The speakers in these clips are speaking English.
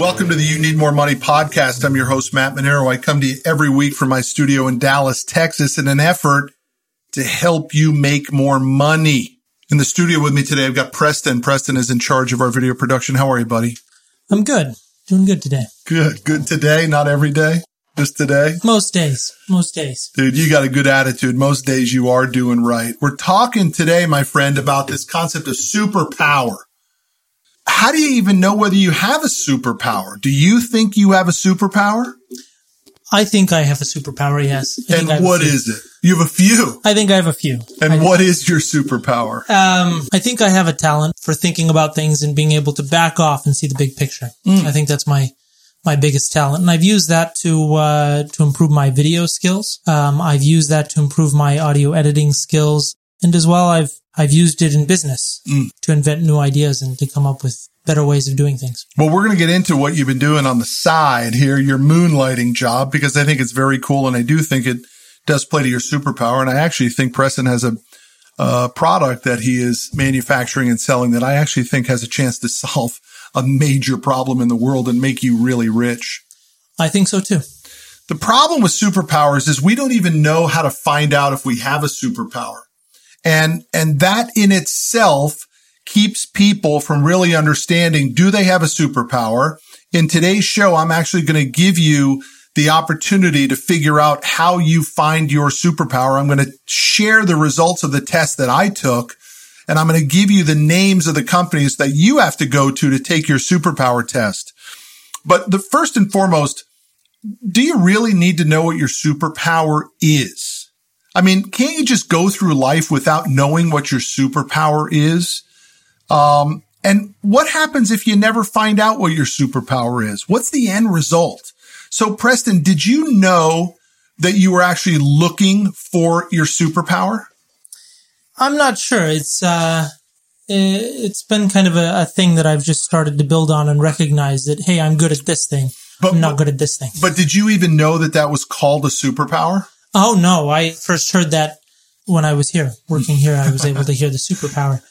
Welcome to the You Need More Money podcast. I'm your host, Matt Manero. I come to you every week from my studio in Dallas, Texas in an effort to help you make more money. In the studio with me today, I've got Preston. Preston is in charge of our video production. How are you, buddy? I'm good. Doing good today. Good. Good today, not every day. Just today? Most days. Most days. Dude, you got a good attitude. Most days you are doing right. We're talking today, my friend, about this concept of superpower. How do you even know whether you have a superpower? Do you think you have a superpower? I think I have a superpower, yes. I And what is it? You have a few. I think I have a few. And I, what is your superpower? Um, I think I have a talent for thinking about things and being able to back off and see the big picture. Mm. I think that's my my biggest talent, and I've used that to uh, to improve my video skills. Um, I've used that to improve my audio editing skills, and as well, I've I've used it in business Mm. to invent new ideas and to come up with better ways of doing things. Well, we're going to get into what you've been doing on the side here, your moonlighting job, because I think it's very cool. And I do think it does play to your superpower. And I actually think Preston has a, a product that he is manufacturing and selling that I actually think has a chance to solve a major problem in the world and make you really rich. I think so too. The problem with superpowers is we don't even know how to find out if we have a superpower. And, and that in itself keeps people from really understanding, do they have a superpower? In today's show, I'm actually going to give you the opportunity to figure out how you find your superpower. I'm going to share the results of the test that I took and I'm going to give you the names of the companies that you have to go to to take your superpower test. But the first and foremost, do you really need to know what your superpower is? I mean, can't you just go through life without knowing what your superpower is? Um, and what happens if you never find out what your superpower is? What's the end result? So Preston, did you know that you were actually looking for your superpower? I'm not sure. It's uh, it's been kind of a, a thing that I've just started to build on and recognize that hey, I'm good at this thing. But- I'm not good at this thing. But did you even know that that was called a superpower? Oh no, I first heard that when I was here working here. I was able to hear the superpower.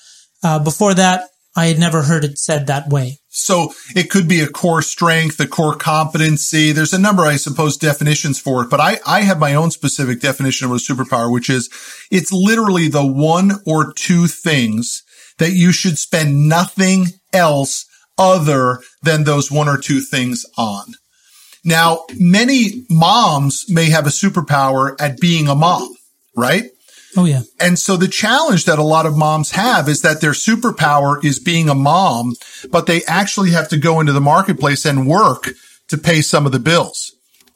Uh, before that, I had never heard it said that way. So it could be a core strength, a core competency. There's a number, I suppose, definitions for it, but I, I have my own specific definition of a superpower, which is it's literally the one or two things that you should spend nothing else other than those one or two things on. Now, many moms may have a superpower at being a mom, right? Oh yeah, And so the challenge that a lot of moms have is that their superpower is being a mom, but they actually have to go into the marketplace and work to pay some of the bills.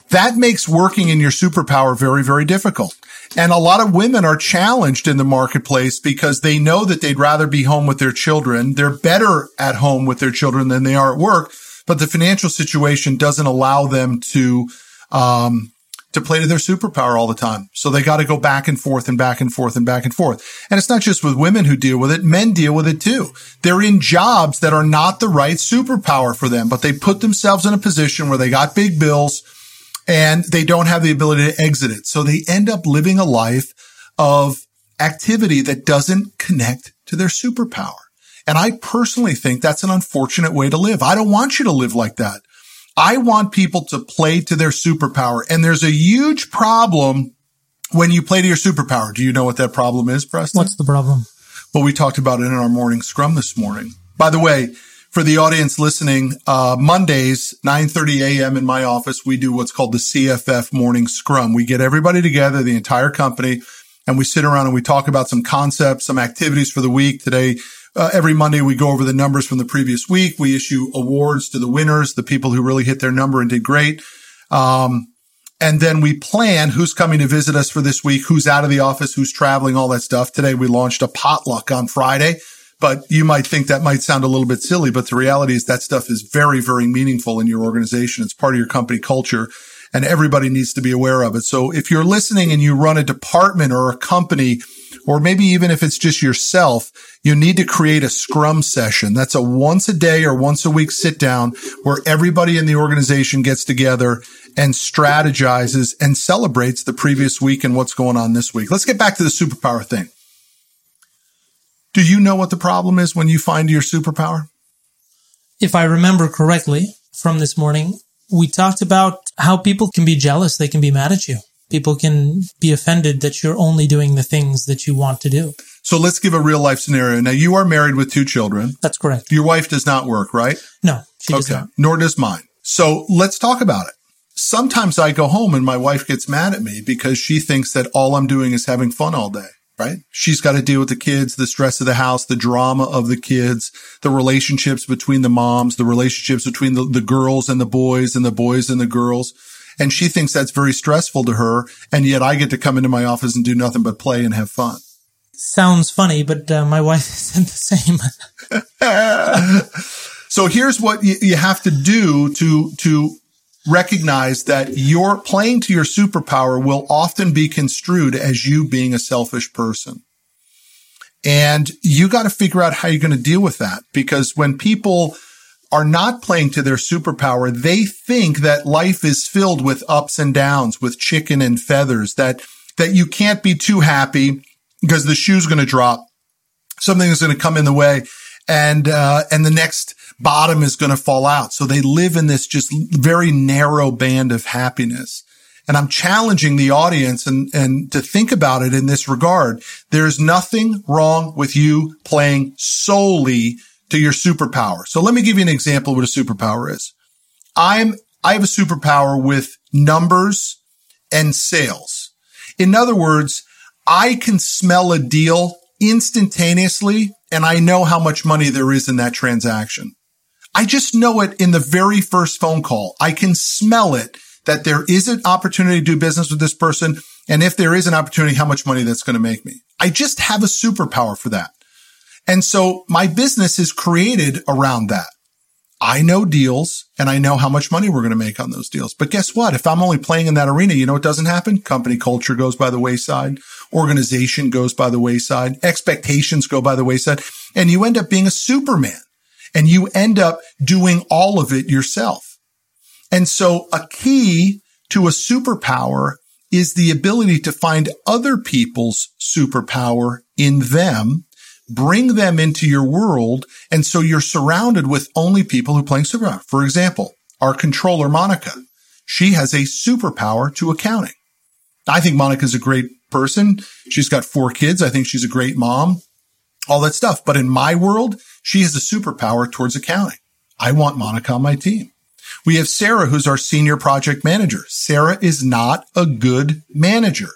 That makes working in your superpower very, very difficult. And a lot of women are challenged in the marketplace because they know that they'd rather be home with their children. They're better at home with their children than they are at work, but the financial situation doesn't allow them to, um, to play to their superpower all the time. So they got to go back and forth and back and forth and back and forth. And it's not just with women who deal with it. Men deal with it too. They're in jobs that are not the right superpower for them, but they put themselves in a position where they got big bills and they don't have the ability to exit it. So they end up living a life of activity that doesn't connect to their superpower. And I personally think that's an unfortunate way to live. I don't want you to live like that. I want people to play to their superpower. And there's a huge problem when you play to your superpower. Do you know what that problem is, Preston? what's the problem? Well, we talked about it in our morning scrum this morning. By the way, for the audience listening, uh, Mondays, 9.30 a.m. in my office, we do what's called the CFF morning scrum. We get everybody together, the entire company, and we sit around and we talk about some concepts, some activities for the week. Today, uh, every Monday, we go over the numbers from the previous week. We issue awards to the winners, the people who really hit their number and did great. Um, and then we plan who's coming to visit us for this week, who's out of the office, who's traveling, all that stuff. Today we launched a potluck on Friday, but you might think that might sound a little bit silly, but the reality is that stuff is very, very meaningful in your organization. It's part of your company culture and everybody needs to be aware of it. So if you're listening and you run a department or a company, or maybe even if it's just yourself, you need to create a scrum session. That's a once a day or once a week sit down where everybody in the organization gets together and strategizes and celebrates the previous week and what's going on this week. Let's get back to the superpower thing. Do you know what the problem is when you find your superpower? If I remember correctly, from this morning, we talked about how people can be jealous. They can be mad at you. People can be offended that you're only doing the things that you want to do. So let's give a real life scenario. Now you are married with two children. That's correct. Your wife does not work, right? No, she does okay. not. Nor does mine. So let's talk about it. Sometimes I go home and my wife gets mad at me because she thinks that all I'm doing is having fun all day right? She's got to deal with the kids, the stress of the house, the drama of the kids, the relationships between the moms, the relationships between the, the girls and the boys and the boys and the girls. And she thinks that's very stressful to her. And yet I get to come into my office and do nothing but play and have fun. Sounds funny, but uh, my wife said the same. so here's what you, you have to do to, to recognize that your playing to your superpower will often be construed as you being a selfish person. And you got to figure out how you're going to deal with that because when people are not playing to their superpower, they think that life is filled with ups and downs, with chicken and feathers, that, that you can't be too happy because the shoe's going to drop. Something is going to come in the way and, uh, and the next bottom is going to fall out. So they live in this just very narrow band of happiness. And I'm challenging the audience and, and to think about it in this regard. There's nothing wrong with you playing solely to your superpower. So let me give you an example of what a superpower is. I'm, I have a superpower with numbers and sales. In other words, I can smell a deal instantaneously and I know how much money there is in that transaction. I just know it in the very first phone call. I can smell it that there is an opportunity to do business with this person. And if there is an opportunity, how much money that's going to make me. I just have a superpower for that. And so my business is created around that. I know deals and I know how much money we're going to make on those deals. But guess what? If I'm only playing in that arena, you know what doesn't happen? Company culture goes by the wayside. Organization goes by the wayside. Expectations go by the wayside. And you end up being a superman and you end up doing all of it yourself. And so a key to a superpower is the ability to find other people's superpower in them, bring them into your world. And so you're surrounded with only people who play superpower. For example, our controller, Monica, she has a superpower to accounting. I think Monica's a great person. She's got four kids. I think she's a great mom, all that stuff. But in my world, she has a superpower towards accounting. I want Monica on my team. We have Sarah, who's our senior project manager. Sarah is not a good manager.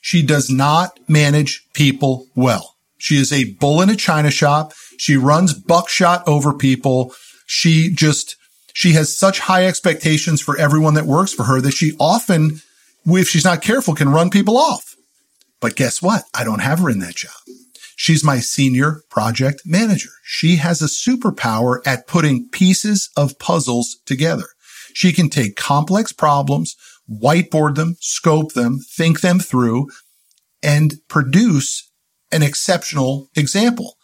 She does not manage people well. She is a bull in a china shop. She runs buckshot over people. She just, she has such high expectations for everyone that works for her that she often, if she's not careful, can run people off. But guess what? I don't have her in that job. She's my senior project manager. She has a superpower at putting pieces of puzzles together. She can take complex problems, whiteboard them, scope them, think them through, and produce an exceptional example.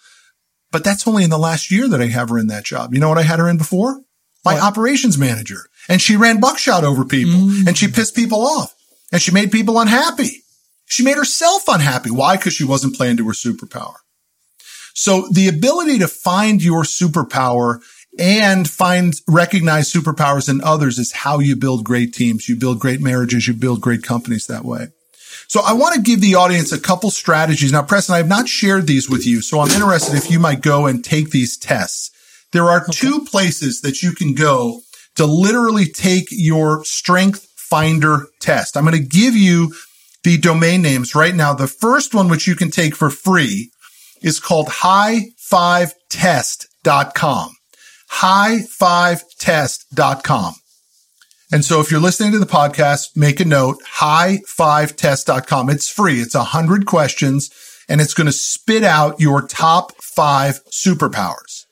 But that's only in the last year that I have her in that job. You know what I had her in before? My what? operations manager. And she ran buckshot over people mm. and she pissed people off and she made people unhappy. She made herself unhappy. Why? Because she wasn't playing to her superpower. So the ability to find your superpower and find recognize superpowers in others is how you build great teams. You build great marriages. You build great companies that way. So I want to give the audience a couple strategies. Now, Preston, I have not shared these with you. So I'm interested if you might go and take these tests. There are okay. two places that you can go to literally take your strength finder test. I'm going to give you the domain names right now. The first one, which you can take for free is called high5test.com. High5test.com. And so if you're listening to the podcast, make a note, high5test.com. It's free. It's a hundred questions and it's going to spit out your top five superpowers.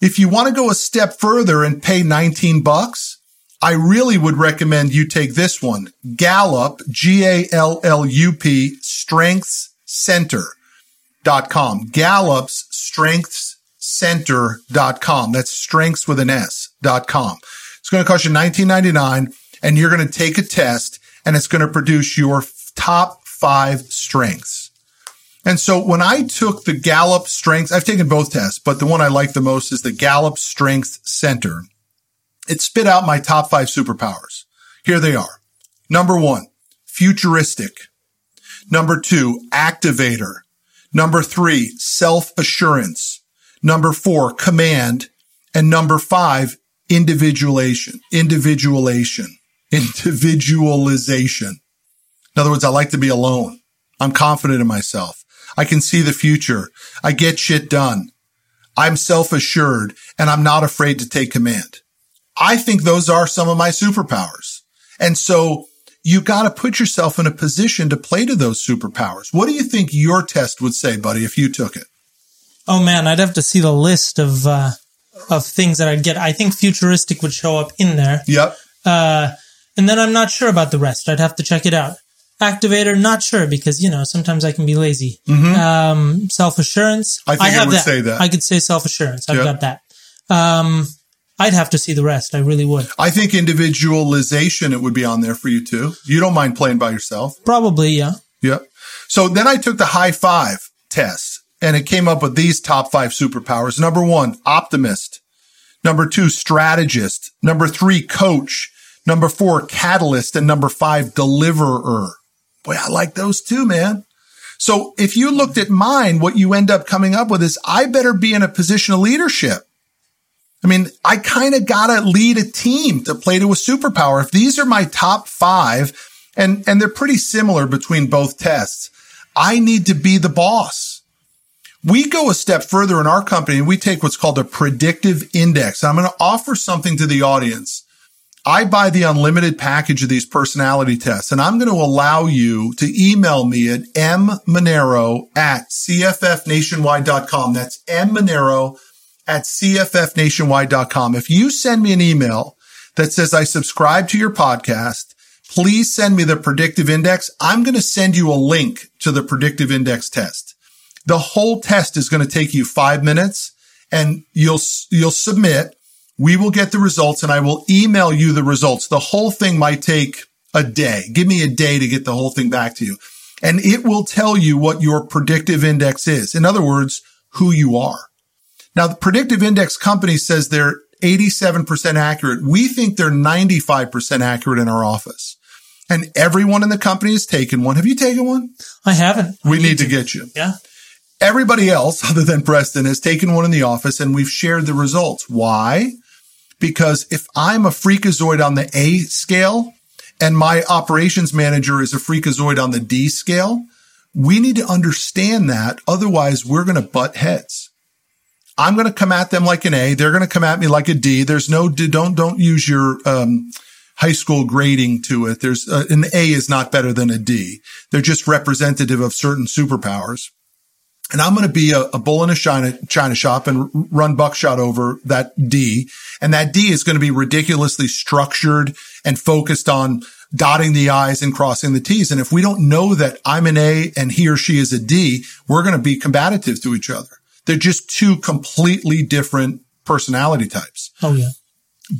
If you want to go a step further and pay 19 bucks, I really would recommend you take this one. Gallup, G-A-L-L-U-P, Strengths Center.com. Gallup's Strengths Center.com. That's strengths with an S dot com. It's going to cost you $19.99 and you're going to take a test and it's going to produce your top five strengths. And so when I took the Gallup strengths, I've taken both tests, but the one I like the most is the Gallup Strengths Center. it spit out my top five superpowers. Here they are. Number one, futuristic. Number two, activator. Number three, self assurance. Number four, command. And number five, individuation, individualization, individualization. In other words, I like to be alone. I'm confident in myself. I can see the future. I get shit done. I'm self assured and I'm not afraid to take command. I think those are some of my superpowers. And so you got to put yourself in a position to play to those superpowers. What do you think your test would say, buddy, if you took it? Oh man, I'd have to see the list of, uh, of things that I'd get. I think futuristic would show up in there. Yep. Uh, and then I'm not sure about the rest. I'd have to check it out. Activator, not sure because, you know, sometimes I can be lazy. Mm-hmm. Um, self assurance. I think I would say that. I could say self assurance. I've Yep. got that. Um, I'd have to see the rest. I really would. I think individualization, it would be on there for you too. You don't mind playing by yourself. Probably, yeah. Yep. So then I took the high five test and it came up with these top five superpowers. Number one, optimist. Number two, strategist. Number three, coach. Number four, catalyst. And number five, deliverer. Boy, I like those too, man. So if you looked at mine, what you end up coming up with is I better be in a position of leadership. I mean, I kind of got to lead a team to play to a superpower. If these are my top five and, and they're pretty similar between both tests, I need to be the boss. We go a step further in our company and we take what's called a predictive index. I'm going to offer something to the audience. I buy the unlimited package of these personality tests and I'm going to allow you to email me at mmanero at cffnationwide.com. That's mmanero at cffnationwide.com. If you send me an email that says I subscribe to your podcast, please send me the predictive index. I'm going to send you a link to the predictive index test. The whole test is going to take you five minutes and you'll, you'll submit. We will get the results and I will email you the results. The whole thing might take a day. Give me a day to get the whole thing back to you. And it will tell you what your predictive index is. In other words, who you are. Now, the predictive index company says they're 87% accurate. We think they're 95% accurate in our office. And everyone in the company has taken one. Have you taken one? I haven't. I We need to get you. Yeah. Everybody else other than Preston has taken one in the office and we've shared the results. Why? Because if I'm a freakazoid on the A scale and my operations manager is a freakazoid on the D scale, we need to understand that. Otherwise we're going to butt heads. I'm going to come at them like an A. They're going to come at me like a D. There's no, don't, don't use your, um, high school grading to it. There's uh, an A is not better than a D. They're just representative of certain superpowers. And I'm going to be a, a bull in a china, china shop and r- run buckshot over that D. And that D is going to be ridiculously structured and focused on dotting the I's and crossing the T's. And if we don't know that I'm an A and he or she is a D, we're going to be combative to each other. They're just two completely different personality types. Oh yeah.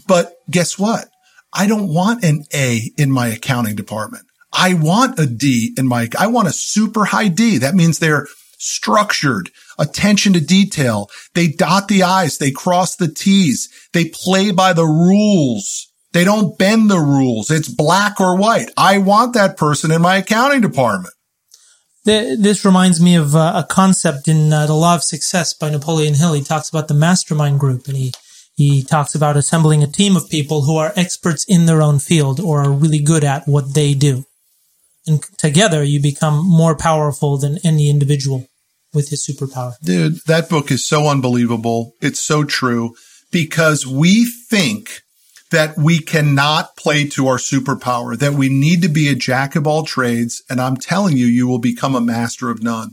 But guess what? I don't want an A in my accounting department. I want a D in my, I want a super high D. That means they're structured, attention to detail. They dot the I's. They cross the T's. They play by the rules. They don't bend the rules. It's black or white. I want that person in my accounting department. This reminds me of uh, a concept in uh, The Law of Success by Napoleon Hill. He talks about the mastermind group and he, he talks about assembling a team of people who are experts in their own field or are really good at what they do. And together you become more powerful than any individual with his superpower. Dude, that book is so unbelievable. It's so true because we think that we cannot play to our superpower, that we need to be a jack of all trades. And I'm telling you, you will become a master of none.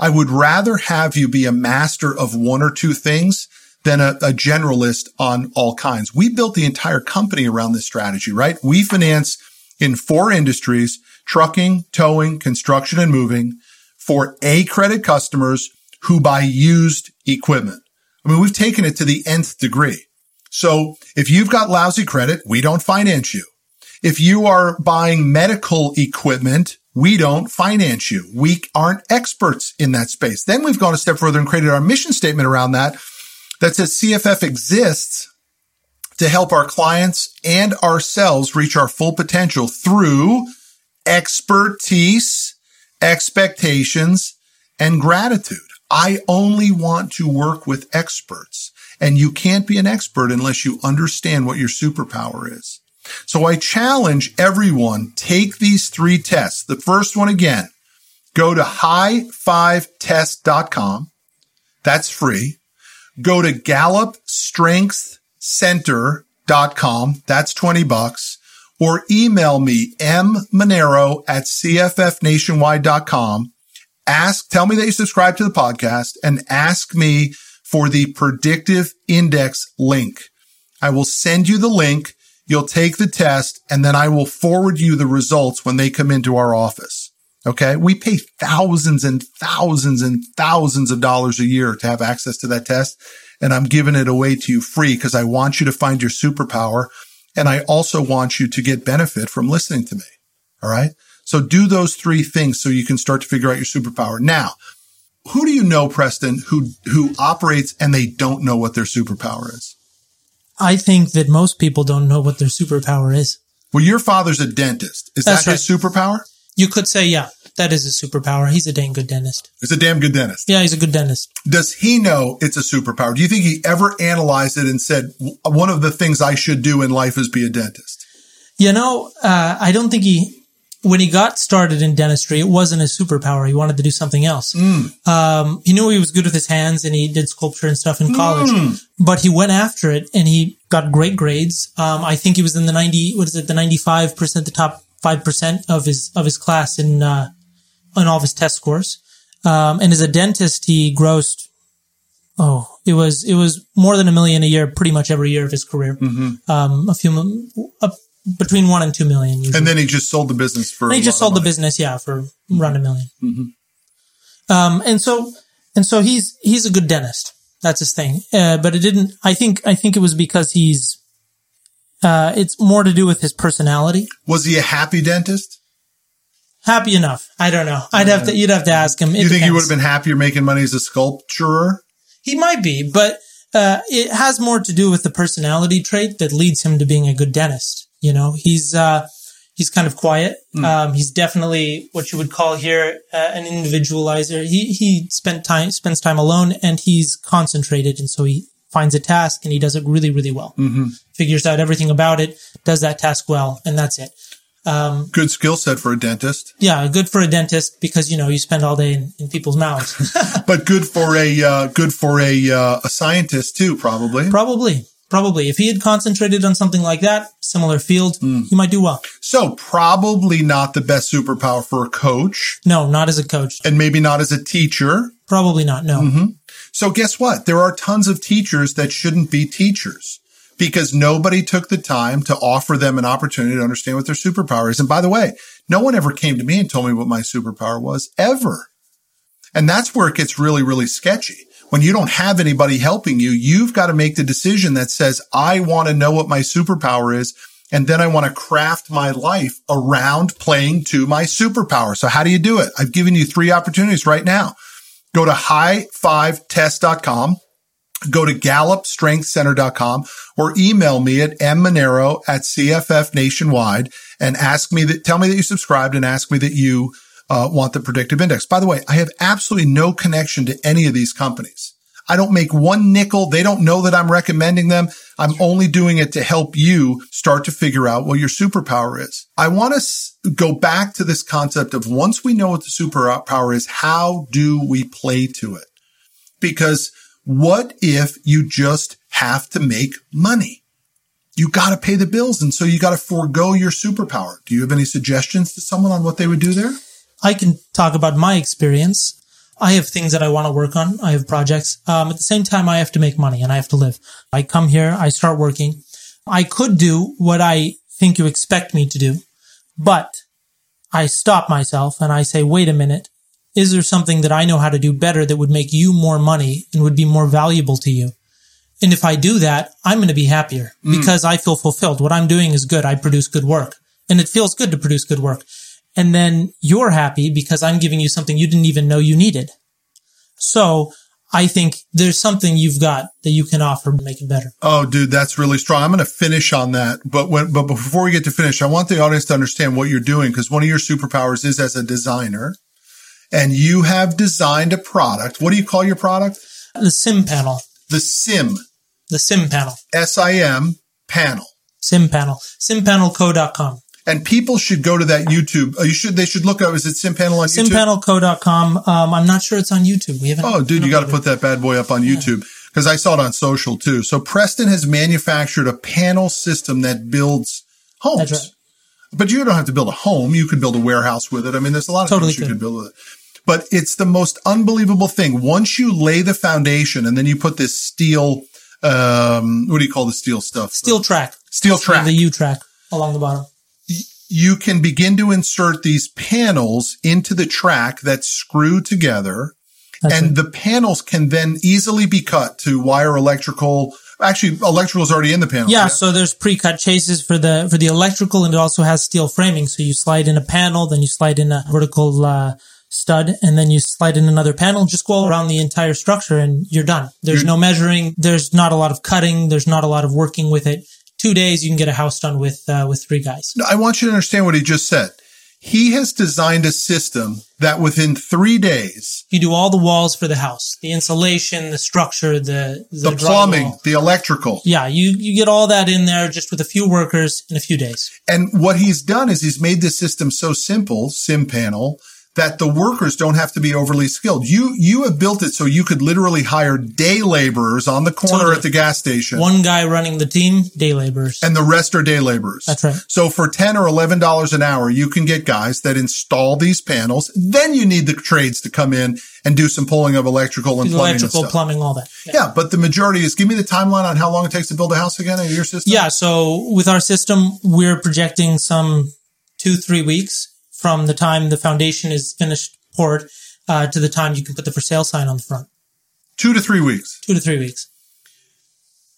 I would rather have you be a master of one or two things than a, a generalist on all kinds. We built the entire company around this strategy, right? We finance in four industries, trucking, towing, construction, and moving for A credit customers who buy used equipment. I mean, we've taken it to the nth degree. So if you've got lousy credit, we don't finance you. If you are buying medical equipment, we don't finance you. We aren't experts in that space. Then we've gone a step further and created our mission statement around that that says CFF exists to help our clients and ourselves reach our full potential through expertise, expectations, and gratitude. I only want to work with experts and you can't be an expert unless you understand what your superpower is. So I challenge everyone, take these three tests. The first one again, go to high5test.com. That's free. Go to gallupstrengthcenter.com. That's 20 bucks or email me mmanero at cffnationwide.com. Ask, tell me that you subscribe to the podcast and ask me for the predictive index link. I will send you the link. You'll take the test and then I will forward you the results when they come into our office. Okay. We pay thousands and thousands and thousands of dollars a year to have access to that test. And I'm giving it away to you free because I want you to find your superpower. And I also want you to get benefit from listening to me. All right. So do those three things so you can start to figure out your superpower. Now, who do you know, Preston, who, who operates and they don't know what their superpower is? I think that most people don't know what their superpower is. Well, your father's a dentist. Is That's that his superpower? You could say, yeah, that is a superpower. He's a dang good dentist. He's a damn good dentist. Yeah, he's a good dentist. Does he know it's a superpower? Do you think he ever analyzed it and said, one of the things I should do in life is be a dentist? You know, uh, I don't think he, when he got started in dentistry, it wasn't a superpower. He wanted to do something else. Um, he knew he was good with his hands and he did sculpture and stuff in college, but he went after it and he got great grades. Um, I think he was in the 90, what is it, the 95%, the top 5% of his, of his class in, uh, on all of his test scores. Um, and as a dentist, he grossed, oh, it was, it was more than a million a year, pretty much every year of his career. Um, a few, up between one and two million usually. And then he just sold the business for. And he just sold the business, yeah, for around a 1000000 Um, and so, and so he's, he's a good dentist. That's his thing. Uh, but it didn't, I think, I think it was because he's, uh, it's more to do with his personality. Was he a happy dentist? Happy enough. I don't know. I'd have to, you'd have to ask him. It you think he would have been happier making money as a sculpturer? He might be, but, uh, it has more to do with the personality trait that leads him to being a good dentist. You know, he's, uh, he's kind of quiet. Um, he's definitely what you would call here uh, an individualizer. He he spent time spends time alone and he's concentrated, and so he finds a task and he does it really really well. Mm-hmm. Figures out everything about it, does that task well, and that's it. Um, Good skill set for a dentist, yeah, good for a dentist because you know you spend all day in, in people's mouths. but good for a uh, good for a uh, a scientist too, probably. probably, probably, if he had concentrated on something like that, similar field, he might do well. So probably not the best superpower for a coach, No, not as a coach. and maybe not as a teacher. Probably not. No. So guess what? There are tons of teachers that shouldn't be teachers because nobody took the time to offer them an opportunity to understand what their superpower is. And by the way, no one ever came to me and told me what my superpower was ever. And that's where it gets really, really sketchy. When you don't have anybody helping you, you've got to make the decision that says, I want to know what my superpower is. And then I want to craft my life around playing to my superpower. So how do you do it? I've given you three opportunities right now. Go to high5test.com, go to gallupstrengthcenter.com or email me at mmanero at CFF nationwide and ask me that, tell me that you subscribed and ask me that you uh, want the predictive index. By the way, I have absolutely no connection to any of these companies. I don't make one nickel. They don't know that I'm recommending them. I'm only doing it to help you start to figure out what your superpower is. I want to go back to this concept of once we know what the superpower is, how do we play to it? Because what if you just have to make money? You got to pay the bills. And so you got to forego your superpower. Do you have any suggestions to someone on what they would do there? I can talk about my experience. I have things that I want to work on. I have projects. Um, at the same time, I have to make money and I have to live. I come here, I start working. I could do what I think you expect me to do, but I stop myself and I say, wait a minute. Is there something that I know how to do better that would make you more money and would be more valuable to you? And if I do that, I'm going to be happier hmm. because I feel fulfilled. What I'm doing is good. I produce good work and it feels good to produce good work. And then you're happy because I'm giving you something you didn't even know you needed. So I think there's something you've got that you can offer to make it better. Oh, dude, that's really strong. I'm going to finish on that. But when, but before we get to finish, I want the audience to understand what you're doing because one of your superpowers is as a designer and you have designed a product. What do you call your product? The SIM panel. The SIM. The SIM panel. S-I-M panel. SIM panel. SimPanelCo.com. And people should go to that YouTube. Uh, you should, they should look up, is it SIM panel on YouTube? SimPanelCo.com. Um, I'm not sure it's on YouTube. We haven't. Oh, dude, you got to put that bad boy up on YouTube because I saw it on social too. So Preston has manufactured a panel system that builds homes. That's right. But you don't have to build a home. You could build a warehouse with it. I mean, there's a lot of Totally things you could. could build with it. But it's the most unbelievable thing. Once you lay the foundation and then you put this steel, um, what do you call the steel stuff? Steel track. Steel track. The U track along the bottom. you can begin to insert these panels into the track that's screwed together. That's and the panels can then easily be cut to wire electrical. Actually, electrical is already in the panel. Yeah, so there's pre-cut chases for the for the electrical, and it also has steel framing. So you slide in a panel, then you slide in a vertical uh, stud, and then you slide in another panel. Just go around the entire structure, and you're done. There's no measuring. There's not a lot of cutting. There's not a lot of working with it. Two days, you can get a house done with uh, with three guys. I want you to understand what he just said. He has designed a system that within three days, You do all the walls for the house, the insulation, the structure, the the drywall. plumbing, the electrical, Yeah, you you get all that in there just with a few workers in a few days. And what he's done is he's made this system so simple, sim panel, that the workers don't have to be overly skilled. You, you have built it so you could literally hire day laborers on the corner Totally. at the gas station. One guy running the team, day laborers. and the rest are day laborers. That's right. So for 10 or $11 an hour, you can get guys that install these panels. Then you need the trades to come in and do some pulling of electrical and plumbing electrical, and stuff. plumbing, all that. Yeah. Yeah, but the majority is give me the timeline on how long it takes to build a house again in your system. Yeah, so with our system, we're projecting some two, three weeks from the time the foundation is finished poured uh, to the time you can put the for sale sign on the front. Two to three weeks. Two to three weeks.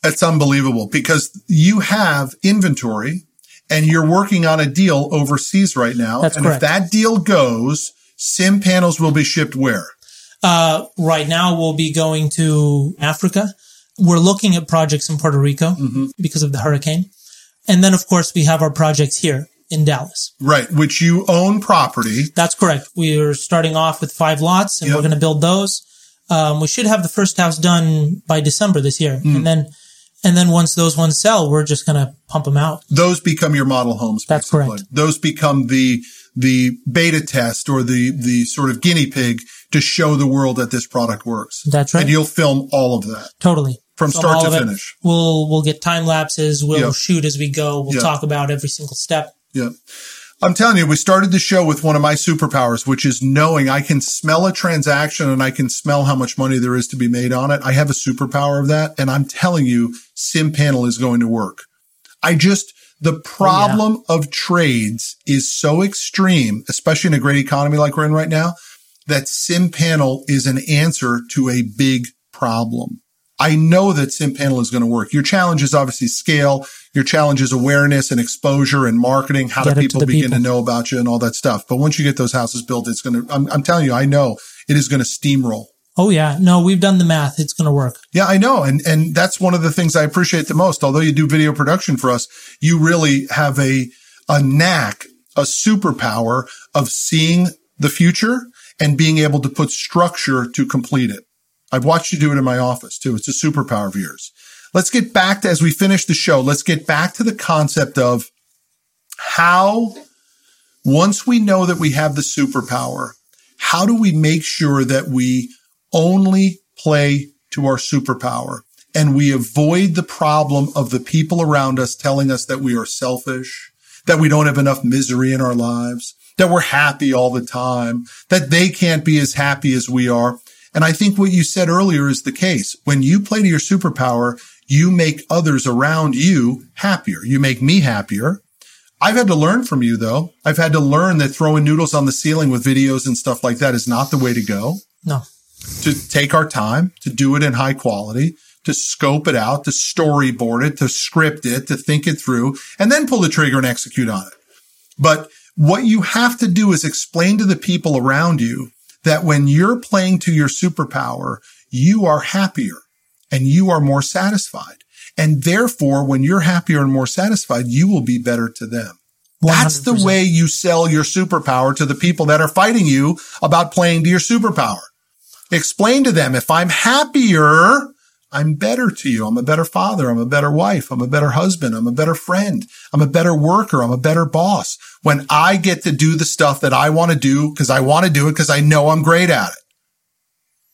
That's unbelievable because you have inventory and you're working on a deal overseas right now. That's and correct. if that deal goes, sim panels will be shipped where? Uh, right now, we'll be going to Africa. We're looking at projects in Puerto Rico Mm-hmm. because of the hurricane. And then, of course, we have our projects here in Dallas. Right. Which you own property. That's correct. We're starting off with five lots and Yep. we're going to build those. Um, we should have the first house done by December this year. Hmm. And then, and then once those ones sell, we're just going to pump them out. Those become your model homes. That's basically. correct. Those become the, the beta test or the, the sort of guinea pig to show the world that this product works. That's right. And you'll film all of that. Totally. From start to of it. finish. We'll, we'll get time lapses. We'll Yep. shoot as we go. We'll Yep. talk about every single step. Yeah. I'm telling you, we started the show with one of my superpowers, which is knowing I can smell a transaction and I can smell how much money there is to be made on it. I have a superpower of that. And I'm telling you, Sim Panel is going to work. I just, the oh, problem of trades is so extreme, especially in a great economy like we're in right now, that Sim Panel is an answer to a big problem. I know that Sim Panel is going to work. Your challenge is obviously scale. Your challenge is awareness and exposure and marketing. How Get do it to people begin people. to know about you and all that stuff? But once you get those houses built, it's going to, I'm, I'm telling you, I know it is going to steamroll. Oh yeah. No, we've done the math. It's going to work. Yeah, I know. And, and that's one of the things I appreciate the most. Although you do video production for us, you really have a, a knack, a superpower of seeing the future and being able to put structure to complete it. I've watched you do it in my office too. It's a superpower of yours. Let's get back to, as we finish the show, let's get back to the concept of how once we know that we have the superpower, how do we make sure that we only play to our superpower and we avoid the problem of the people around us telling us that we are selfish, that we don't have enough misery in our lives, that we're happy all the time, that they can't be as happy as we are. And I think what you said earlier is the case. When you play to your superpower, you make others around you happier. You make me happier. I've had to learn from you though. I've had to learn that throwing noodles on the ceiling with videos and stuff like that is not the way to go. No. To take our time, to do it in high quality, to scope it out, to storyboard it, to script it, to think it through, and then pull the trigger and execute on it. But what you have to do is explain to the people around you that when you're playing to your superpower, you are happier and you are more satisfied. And therefore, when you're happier and more satisfied, you will be better to them. 100%. That's the way you sell your superpower to the people that are fighting you about playing to your superpower. Explain to them, if I'm happier, I'm better to you. I'm a better father. I'm a better wife. I'm a better husband. I'm a better friend. I'm a better worker. I'm a better boss. When I get to do the stuff that I want to do because I want to do it because I know I'm great at it.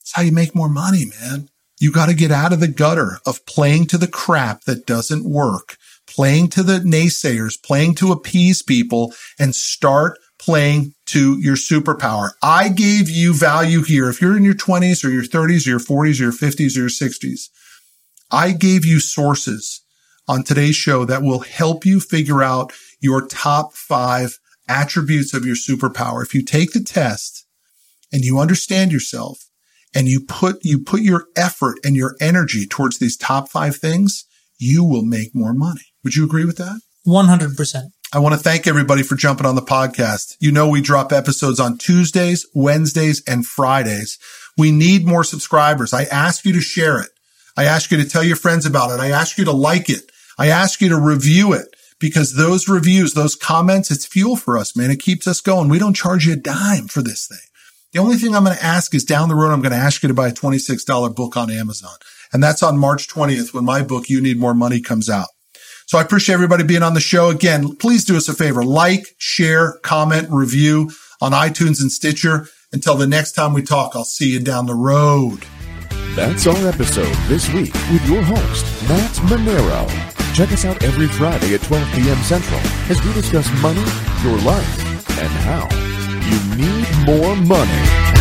That's how you make more money, man. You got to get out of the gutter of playing to the crap that doesn't work, playing to the naysayers, playing to appease people and start playing to your superpower. I gave you value here. If you're in your 20s or your 30s or your 40s or your 50s or your 60s, I gave you sources on today's show that will help you figure out your top five attributes of your superpower. If you take the test and you understand yourself and you put, you put your effort and your energy towards these top five things, you will make more money. Would you agree with that? 100%. I want to thank everybody for jumping on the podcast. You know, we drop episodes on Tuesdays, Wednesdays, and Fridays. We need more subscribers. I ask you to share it. I ask you to tell your friends about it. I ask you to like it. I ask you to review it because those reviews, those comments, it's fuel for us, man. It keeps us going. We don't charge you a dime for this thing. The only thing I'm going to ask is down the road, I'm going to ask you to buy a $26 book on Amazon. And that's on March 20th when my book, You Need More Money comes out. So I appreciate everybody being on the show. Again, please do us a favor. Like, share, comment, review on iTunes and Stitcher. Until the next time we talk, I'll see you down the road. That's our episode this week with your host, Matt Manero. Check us out every Friday at 12 p.m. Central as we discuss money, your life, and how you need more money.